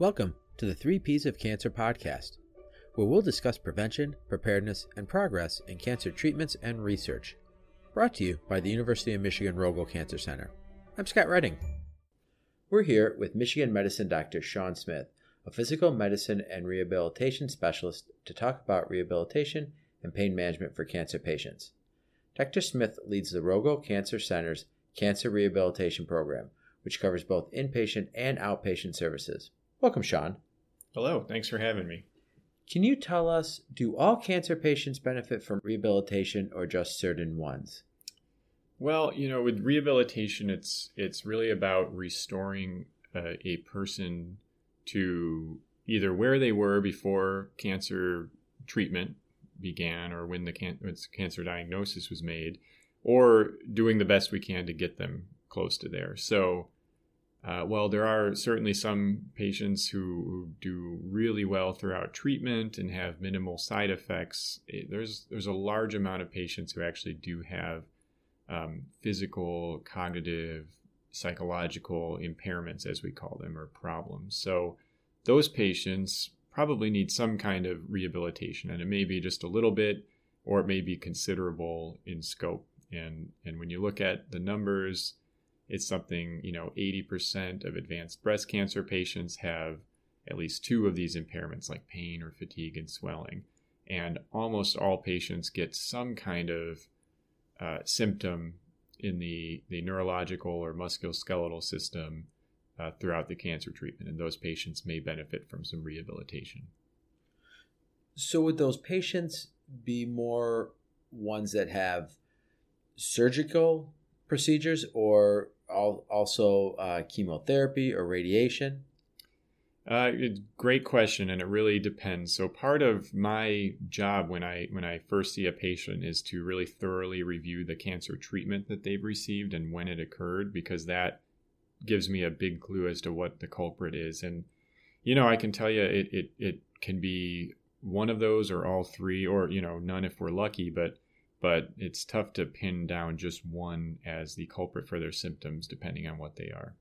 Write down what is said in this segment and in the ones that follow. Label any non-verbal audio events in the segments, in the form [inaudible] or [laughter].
Welcome to the Three Ps of Cancer podcast, where we'll discuss prevention, preparedness, and progress in cancer treatments and research. Brought to you by the University of Michigan Rogel Cancer Center. I'm Scott Redding. We're here with Michigan Medicine Dr. Sean Smith, a physical medicine and rehabilitation specialist, to talk about rehabilitation and pain management for cancer patients. Dr. Smith leads the Rogel Cancer Center's Cancer Rehabilitation Program, which covers both inpatient and outpatient services. Welcome, Sean. Hello, thanks for having me. Can you tell us do all cancer patients benefit from rehabilitation or just certain ones? Well, you know, with rehabilitation, it's it's really about restoring uh, a person to either where they were before cancer treatment began or when the can- when cancer diagnosis was made, or doing the best we can to get them close to there. So, uh, well, there are certainly some patients who, who, do really well throughout treatment and have minimal side effects. It, there's there's a large amount of patients who actually do have um, physical, cognitive, psychological impairments, as we call them, or problems. So those patients probably need some kind of rehabilitation, and it may be just a little bit, or it may be considerable in scope. And and when you look at the numbers, it's something you know, 80% of advanced breast cancer patients have at least two of these impairments, like pain or fatigue and swelling, and almost all patients get some kind of uh, symptom in the, the neurological or musculoskeletal system uh, throughout the cancer treatment, and those patients may benefit from some rehabilitation. So, would those patients be more ones that have surgical procedures or also uh, chemotherapy or radiation? Uh, great question, and it really depends. So part of my job when I when I first see a patient is to really thoroughly review the cancer treatment that they've received and when it occurred, because that gives me a big clue as to what the culprit is. And you know, I can tell you it it it can be one of those or all three, or you know, none if we're lucky. But but it's tough to pin down just one as the culprit for their symptoms, depending on what they are.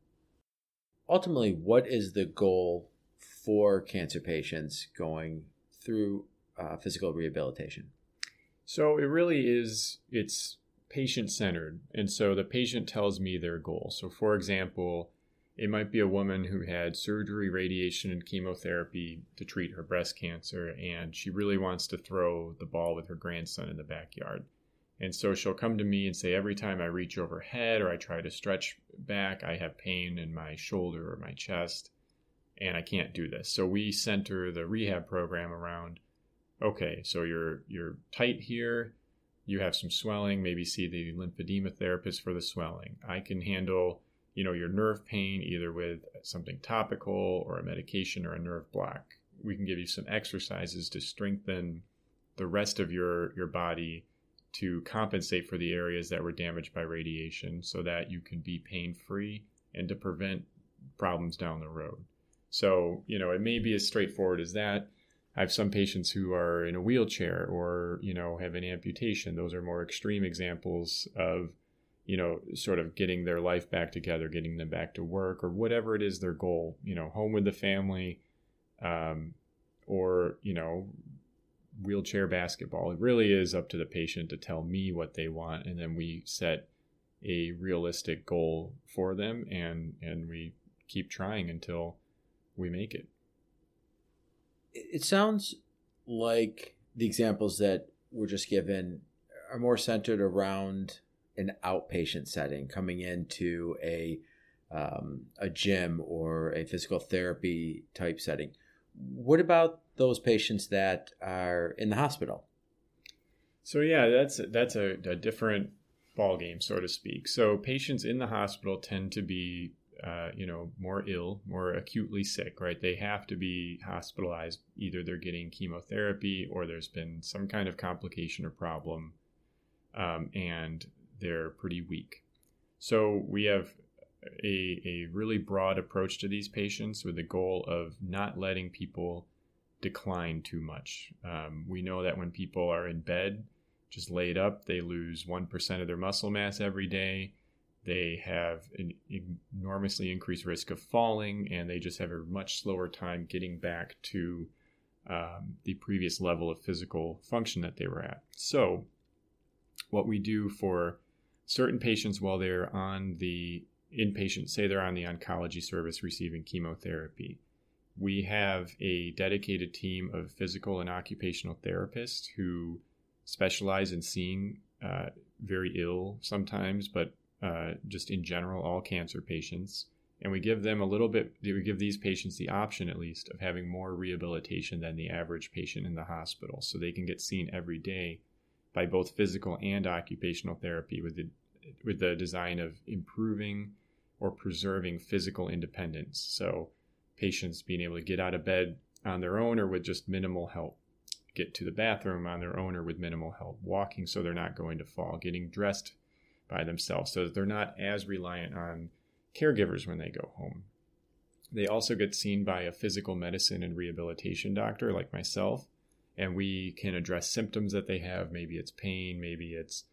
Ultimately, what is the goal for cancer patients going through uh, physical rehabilitation? So it really is, it's patient centered. And so the patient tells me their goal. So, for example, it might be a woman who had surgery, radiation, and chemotherapy to treat her breast cancer, and she really wants to throw the ball with her grandson in the backyard. And so she'll come to me and say, every time I reach overhead or I try to stretch back, I have pain in my shoulder or my chest and I can't do this. So we center the rehab program around okay, so you're you're tight here, you have some swelling, maybe see the lymphedema therapist for the swelling. I can handle, you know, your nerve pain either with something topical or a medication or a nerve block. We can give you some exercises to strengthen the rest of your your body to compensate for the areas that were damaged by radiation so that you can be pain free and to prevent problems down the road. So, you know, it may be as straightforward as that. I have some patients who are in a wheelchair or, you know, have an amputation. Those are more extreme examples of, you know, sort of getting their life back together, getting them back to work or whatever it is their goal, you know, home with the family, um, or, you know, wheelchair basketball. It really is up to the patient to tell me what they want. And then we set a realistic goal for them and, and we keep trying until we make it. It sounds like the examples that were just given are more centered around an outpatient setting, coming into a um, a gym or a physical therapy type setting. What about those patients that are in the hospital? So yeah, that's that's a, a different ball game, so to speak. So patients in the hospital tend to be uh, you know, more ill, more acutely sick, right? They have to be hospitalized. Either they're getting chemotherapy or there's been some kind of complication or problem, um, and they're pretty weak. So we have a, a really broad approach to these patients with the goal of not letting people decline too much. Um, we know that when people are in bed, just laid up, they lose 1% of their muscle mass every day they have an enormously increased risk of falling, and they just have a much slower time getting back to um, the previous level of physical function that they were at. So, what we do for certain patients while they're on the inpatient, say they're on the oncology service receiving chemotherapy, we have a dedicated team of physical and occupational therapists who specialize in seeing uh, very ill sometimes, but uh, just in general, all cancer patients. And we give them a little bit, we give these patients the option at least of having more rehabilitation than the average patient in the hospital. So they can get seen every day by both physical and occupational therapy with the, with the design of improving or preserving physical independence. So patients being able to get out of bed on their own or with just minimal help, get to the bathroom on their own or with minimal help, walking so they're not going to fall, getting dressed by themselves so that they're not as reliant on caregivers when they go home. They also get seen by a physical medicine and rehabilitation doctor like myself, and we can address symptoms that they have. Maybe it's pain, maybe it's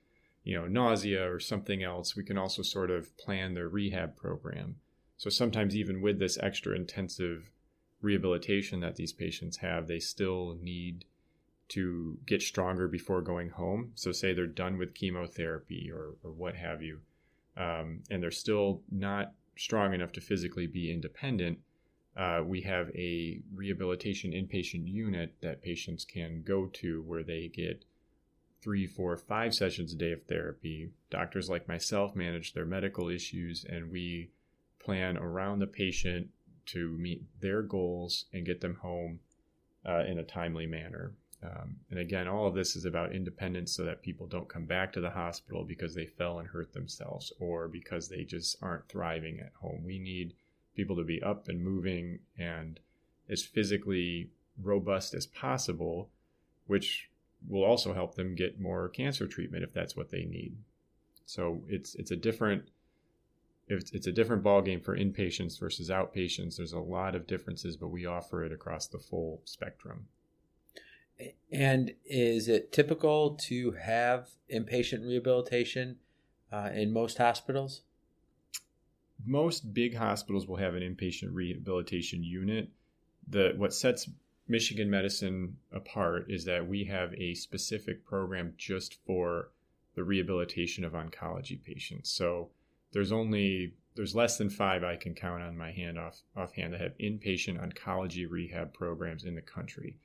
you know nausea or something else. We can also sort of plan their rehab program. So sometimes even with this extra intensive rehabilitation that these patients have, they still need to get stronger before going home. So, say they're done with chemotherapy or, or what have you, um, and they're still not strong enough to physically be independent. Uh, we have a rehabilitation inpatient unit that patients can go to where they get three, four, five sessions a day of therapy. Doctors like myself manage their medical issues, and we plan around the patient to meet their goals and get them home uh, in a timely manner. Um, and again, all of this is about independence so that people don't come back to the hospital because they fell and hurt themselves or because they just aren't thriving at home. We need people to be up and moving and as physically robust as possible, which will also help them get more cancer treatment if that's what they need. So it's it's a different it's, it's a different ballgame for inpatients versus outpatients. There's a lot of differences, but we offer it across the full spectrum. And is it typical to have inpatient rehabilitation uh, in most hospitals? Most big hospitals will have an inpatient rehabilitation unit. The what sets Michigan Medicine apart is that we have a specific program just for the rehabilitation of oncology patients. So there's only there's less than five I can count on my hand off offhand that have inpatient oncology rehab programs in the country.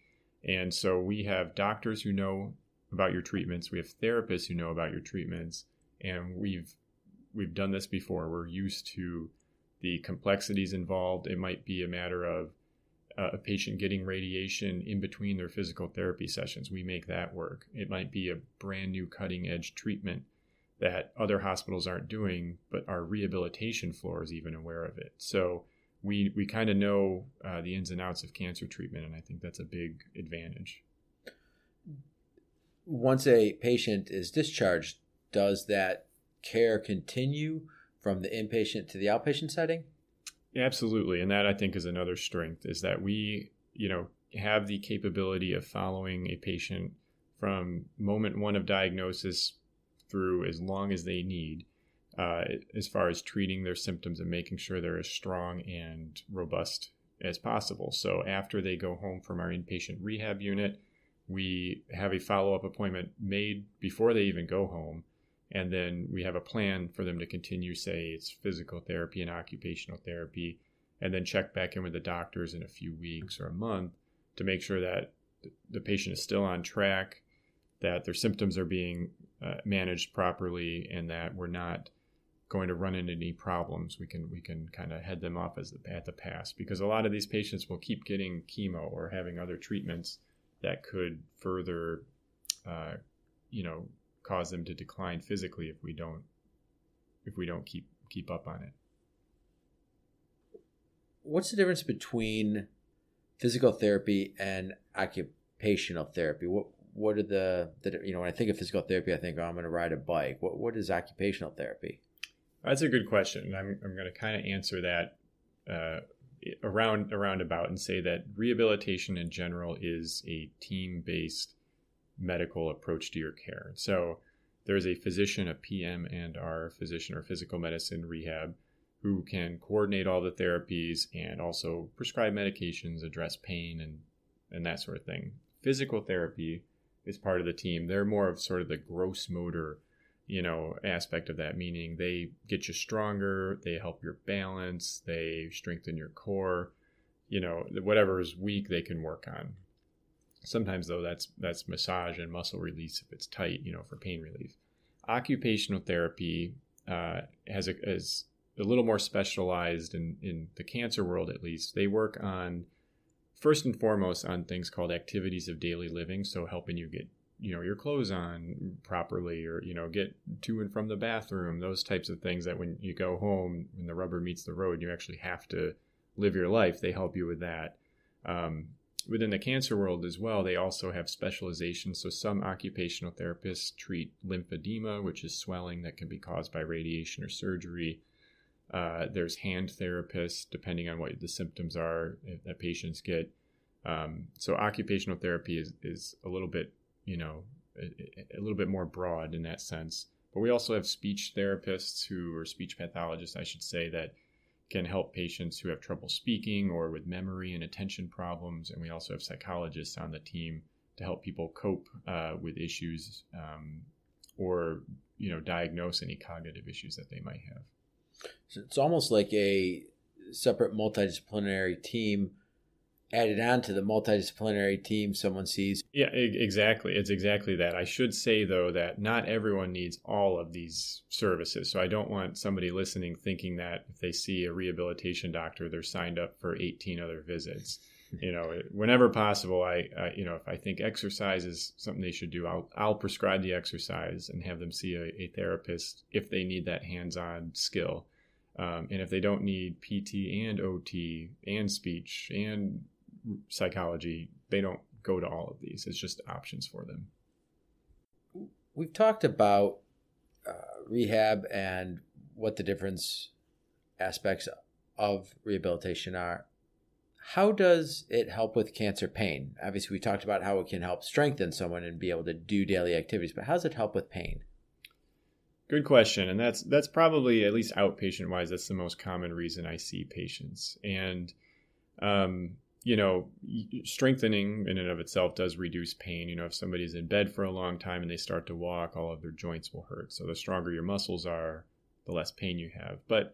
And so we have doctors who know about your treatments, we have therapists who know about your treatments, and we've we've done this before. We're used to the complexities involved. It might be a matter of uh, a patient getting radiation in between their physical therapy sessions. We make that work. It might be a brand new cutting edge treatment that other hospitals aren't doing, but our rehabilitation floor is even aware of it. So we we kind of know uh, the ins and outs of cancer treatment, and I think that's a big advantage. Once a patient is discharged, does that care continue from the inpatient to the outpatient setting? Absolutely, and that I think is another strength is that we, you know, have the capability of following a patient from moment one of diagnosis through as long as they need uh, as far as treating their symptoms and making sure they're as strong and robust as possible. So after they go home from our inpatient rehab unit, we have a follow up appointment made before they even go home. And then we have a plan for them to continue, say, it's physical therapy and occupational therapy, and then check back in with the doctors in a few weeks or a month to make sure that the patient is still on track, that their symptoms are being uh, managed properly, and that we're not going to run into any problems, we can we can kind of head them off as the, at the pass. Because a lot of these patients will keep getting chemo or having other treatments that could further, uh, you know, cause them to decline physically if we don't if we don't keep keep up on it. What's the difference between physical therapy and occupational therapy? What what are the, the you know when I think of physical therapy, I think oh, I'm going to ride a bike. What what is occupational therapy? That's a good question. I'm, I'm going to kind of answer that uh, around around about and say that rehabilitation in general is a team based medical approach to your care. So there's a physician, a PM&R physician or physical medicine rehab who can coordinate all the therapies and also prescribe medications, address pain, and, and that sort of thing. Physical therapy is part of the team. They're more of sort of the gross motor, you know, aspect of that, meaning they get you stronger, they help your balance, they strengthen your core, you know, whatever is weak, they can work on. Sometimes though, that's that's massage and muscle release if it's tight, you know, for pain relief. Occupational therapy uh, has a, is a little more specialized in in the cancer world, at least. They work on first and foremost on things called activities of daily living, so helping you get you know your clothes on properly or you know get to and from the bathroom those types of things that when you go home when the rubber meets the road you actually have to live your life they help you with that um, within the cancer world as well, they also have specialization. So some occupational therapists treat lymphedema, which is swelling that can be caused by radiation or surgery. Uh, there's hand therapists, depending on what the symptoms are that patients get. Um, so occupational therapy is, is a little bit, you know, a, a, little bit more broad in that sense. But we also have speech therapists who, or speech pathologists, I should say, that can help patients who have trouble speaking or with memory and attention problems. And we also have psychologists on the team to help people cope uh, with issues um, or you know diagnose any cognitive issues that they might have. So it's almost like a separate multidisciplinary team added on to the multidisciplinary team someone sees. Yeah, exactly. It's exactly that. I should say, though, that not everyone needs all of these services. So I don't want somebody listening thinking that if they see a rehabilitation doctor, they're signed up for 18 other visits. [laughs] You know, whenever possible, I, I you know, if I think exercise is something they should do, I'll, I'll prescribe the exercise and have them see a, a therapist if they need that hands on skill. Um, and if they don't need PT and OT and speech and psychology, they don't go to all of these. It's just options for them. We've talked about uh, rehab and what the difference aspects of rehabilitation are. How does it help with cancer pain? Obviously, we talked about how it can help strengthen someone and be able to do daily activities, but how does it help with pain? Good question, and that's that's probably at least outpatient wise. That's the most common reason I see patients, and um, you know, strengthening in and of itself does reduce pain. You know, if somebody's in bed for a long time and they start to walk, all of their joints will hurt. So the stronger your muscles are, the less pain you have. But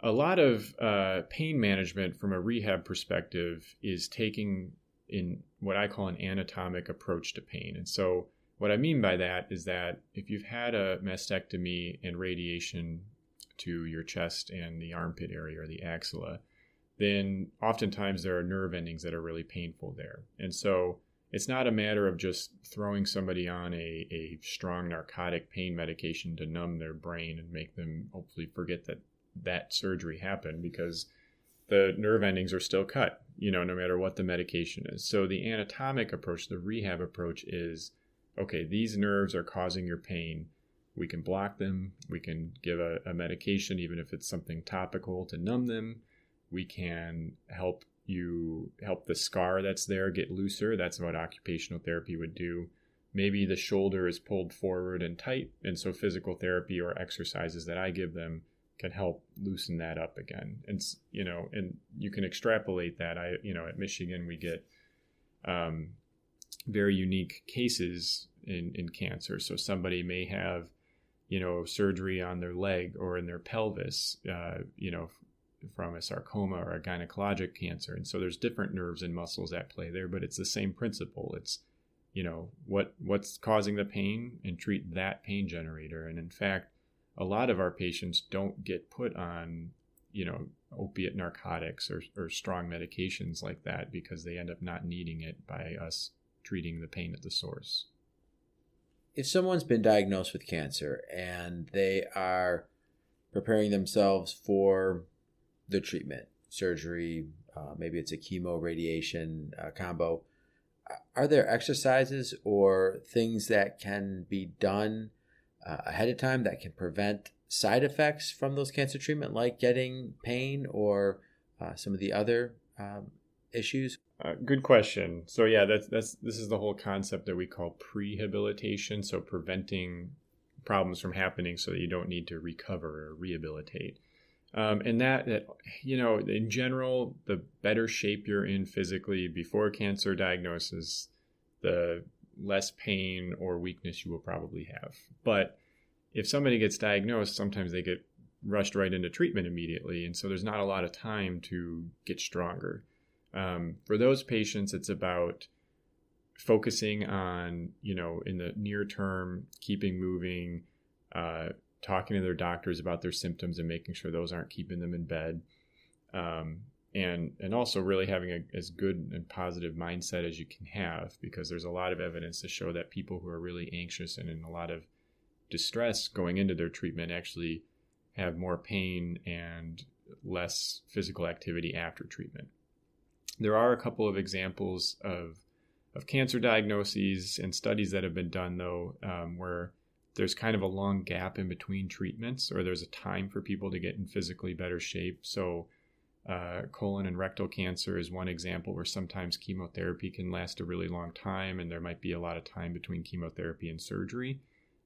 a lot of uh, pain management from a rehab perspective is taking in what I call an anatomic approach to pain. And so what I mean by that is that if you've had a mastectomy and radiation to your chest and the armpit area or the axilla, then oftentimes there are nerve endings that are really painful there. And so it's not a matter of just throwing somebody on a, a strong narcotic pain medication to numb their brain and make them hopefully forget that that surgery happened because the nerve endings are still cut, you know, no matter what the medication is. So the anatomic approach, the rehab approach is okay, these nerves are causing your pain. We can block them. We can give a, a medication, even if it's something topical, to numb them we can help you help the scar that's there get looser. That's what occupational therapy would do. Maybe the shoulder is pulled forward and tight, and so physical therapy or exercises that I give them can help loosen that up again. And you know, and you can extrapolate that. I you know at Michigan we get um, very unique cases in in cancer. So somebody may have you know surgery on their leg or in their pelvis. Uh, you know from a sarcoma or a gynecologic cancer. And so there's different nerves and muscles at play there, but it's the same principle. It's, you know, what what's causing the pain and treat that pain generator. And in fact, a lot of our patients don't get put on, you know, opiate narcotics or, or strong medications like that because they end up not needing it by us treating the pain at the source. If someone's been diagnosed with cancer and they are preparing themselves for the treatment, surgery, uh, maybe it's a chemo radiation uh, combo. Are there exercises or things that can be done uh, ahead of time that can prevent side effects from those cancer treatment, like getting pain or uh, some of the other um, issues? Uh, good question. So yeah, that's that's this is the whole concept that we call prehabilitation. So preventing problems from happening so that you don't need to recover or rehabilitate. Um, and that, that, you know, in general, the better shape you're in physically before cancer diagnosis, the less pain or weakness you will probably have. But if somebody gets diagnosed, sometimes they get rushed right into treatment immediately. And so there's not a lot of time to get stronger. Um, for those patients, it's about focusing on, you know, in the near term, keeping moving, uh, talking to their doctors about their symptoms and making sure those aren't keeping them in bed. Um, and and also really having a, as good and positive mindset as you can have because there's a lot of evidence to show that people who are really anxious and in a lot of distress going into their treatment actually have more pain and less physical activity after treatment. There are a couple of examples of of cancer diagnoses and studies that have been done though um, where there's kind of a long gap in between treatments or there's a time for people to get in physically better shape so uh, colon and rectal cancer is one example where sometimes chemotherapy can last a really long time and there might be a lot of time between chemotherapy and surgery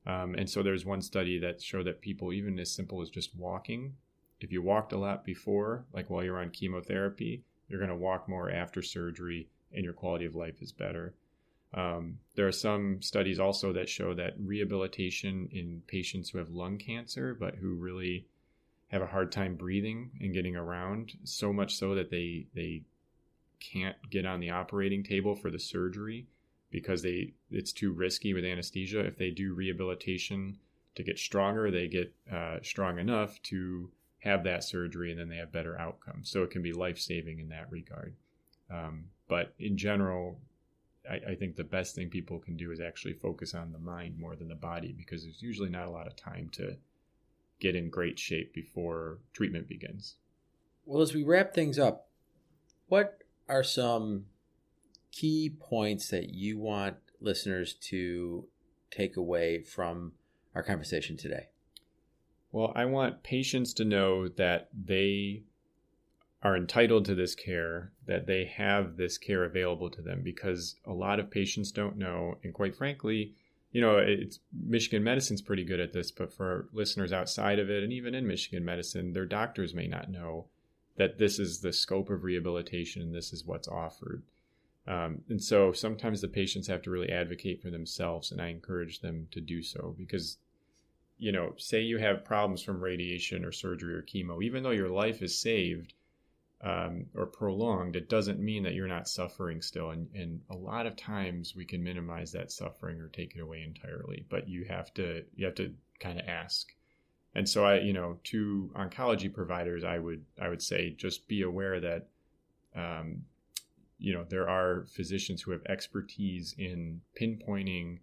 um, and so there's one study that showed that people even as simple as just walking if you walked a lot before like while you're on chemotherapy you're going to walk more after surgery and your quality of life is better. Um, there are some studies also that show that rehabilitation in patients who have lung cancer, but who really have a hard time breathing and getting around, so much so that they they can't get on the operating table for the surgery because they it's too risky with anesthesia. If they do rehabilitation to get stronger, they get uh, strong enough to have that surgery, and then they have better outcomes. So it can be life saving in that regard. Um, but in general, I, I, think the best thing people can do is actually focus on the mind more than the body because there's usually not a lot of time to get in great shape before treatment begins. Well, as we wrap things up, what are some key points that you want listeners to take away from our conversation today? Well, I want patients to know that they are entitled to this care, that they have this care available to them because a lot of patients don't know. And quite frankly, you know, it's Michigan medicine's pretty good at this, but for listeners outside of it, and even in Michigan medicine, their doctors may not know that this is the scope of rehabilitation and this is what's offered. Um, and so sometimes the patients have to really advocate for themselves, and I encourage them to do so because, you know, say you have problems from radiation or surgery or chemo, even though your life is saved, um, or prolonged, it doesn't mean that you're not suffering still. And, and a lot of times we can minimize that suffering or take it away entirely. But you have to you have to kind of ask. And so I, you know, to oncology providers, I would I would say just be aware that, um, you know, there are physicians who have expertise in pinpointing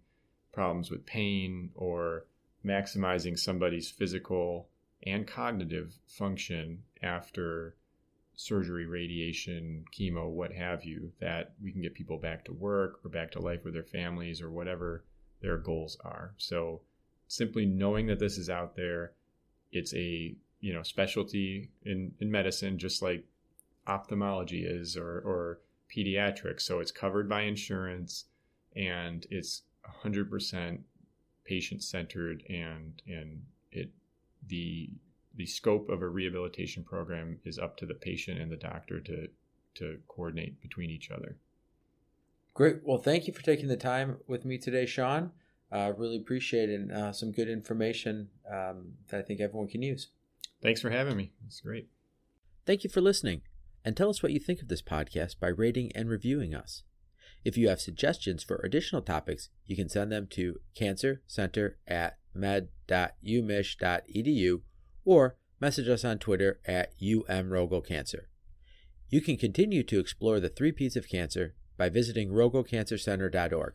problems with pain or maximizing somebody's physical and cognitive function after surgery, radiation, chemo, what have you, that we can get people back to work or back to life with their families or whatever their goals are. So simply knowing that this is out there, it's a you know specialty in, in medicine, just like ophthalmology is or, or pediatrics. So it's covered by insurance and it's 100% patient centered and and it the the scope of a rehabilitation program is up to the patient and the doctor to to coordinate between each other. Great. Well, thank you for taking the time with me today, Sean. Uh, really appreciate it and uh, some good information um, that I think everyone can use. Thanks for having me. It's great. Thank you for listening. And tell us what you think of this podcast by rating and reviewing us. If you have suggestions for additional topics, you can send them to cancercenter at med.umich.edu or message us on Twitter at umrogelcancer. You can continue to explore the three P's of cancer by visiting rogelcancercenter.org.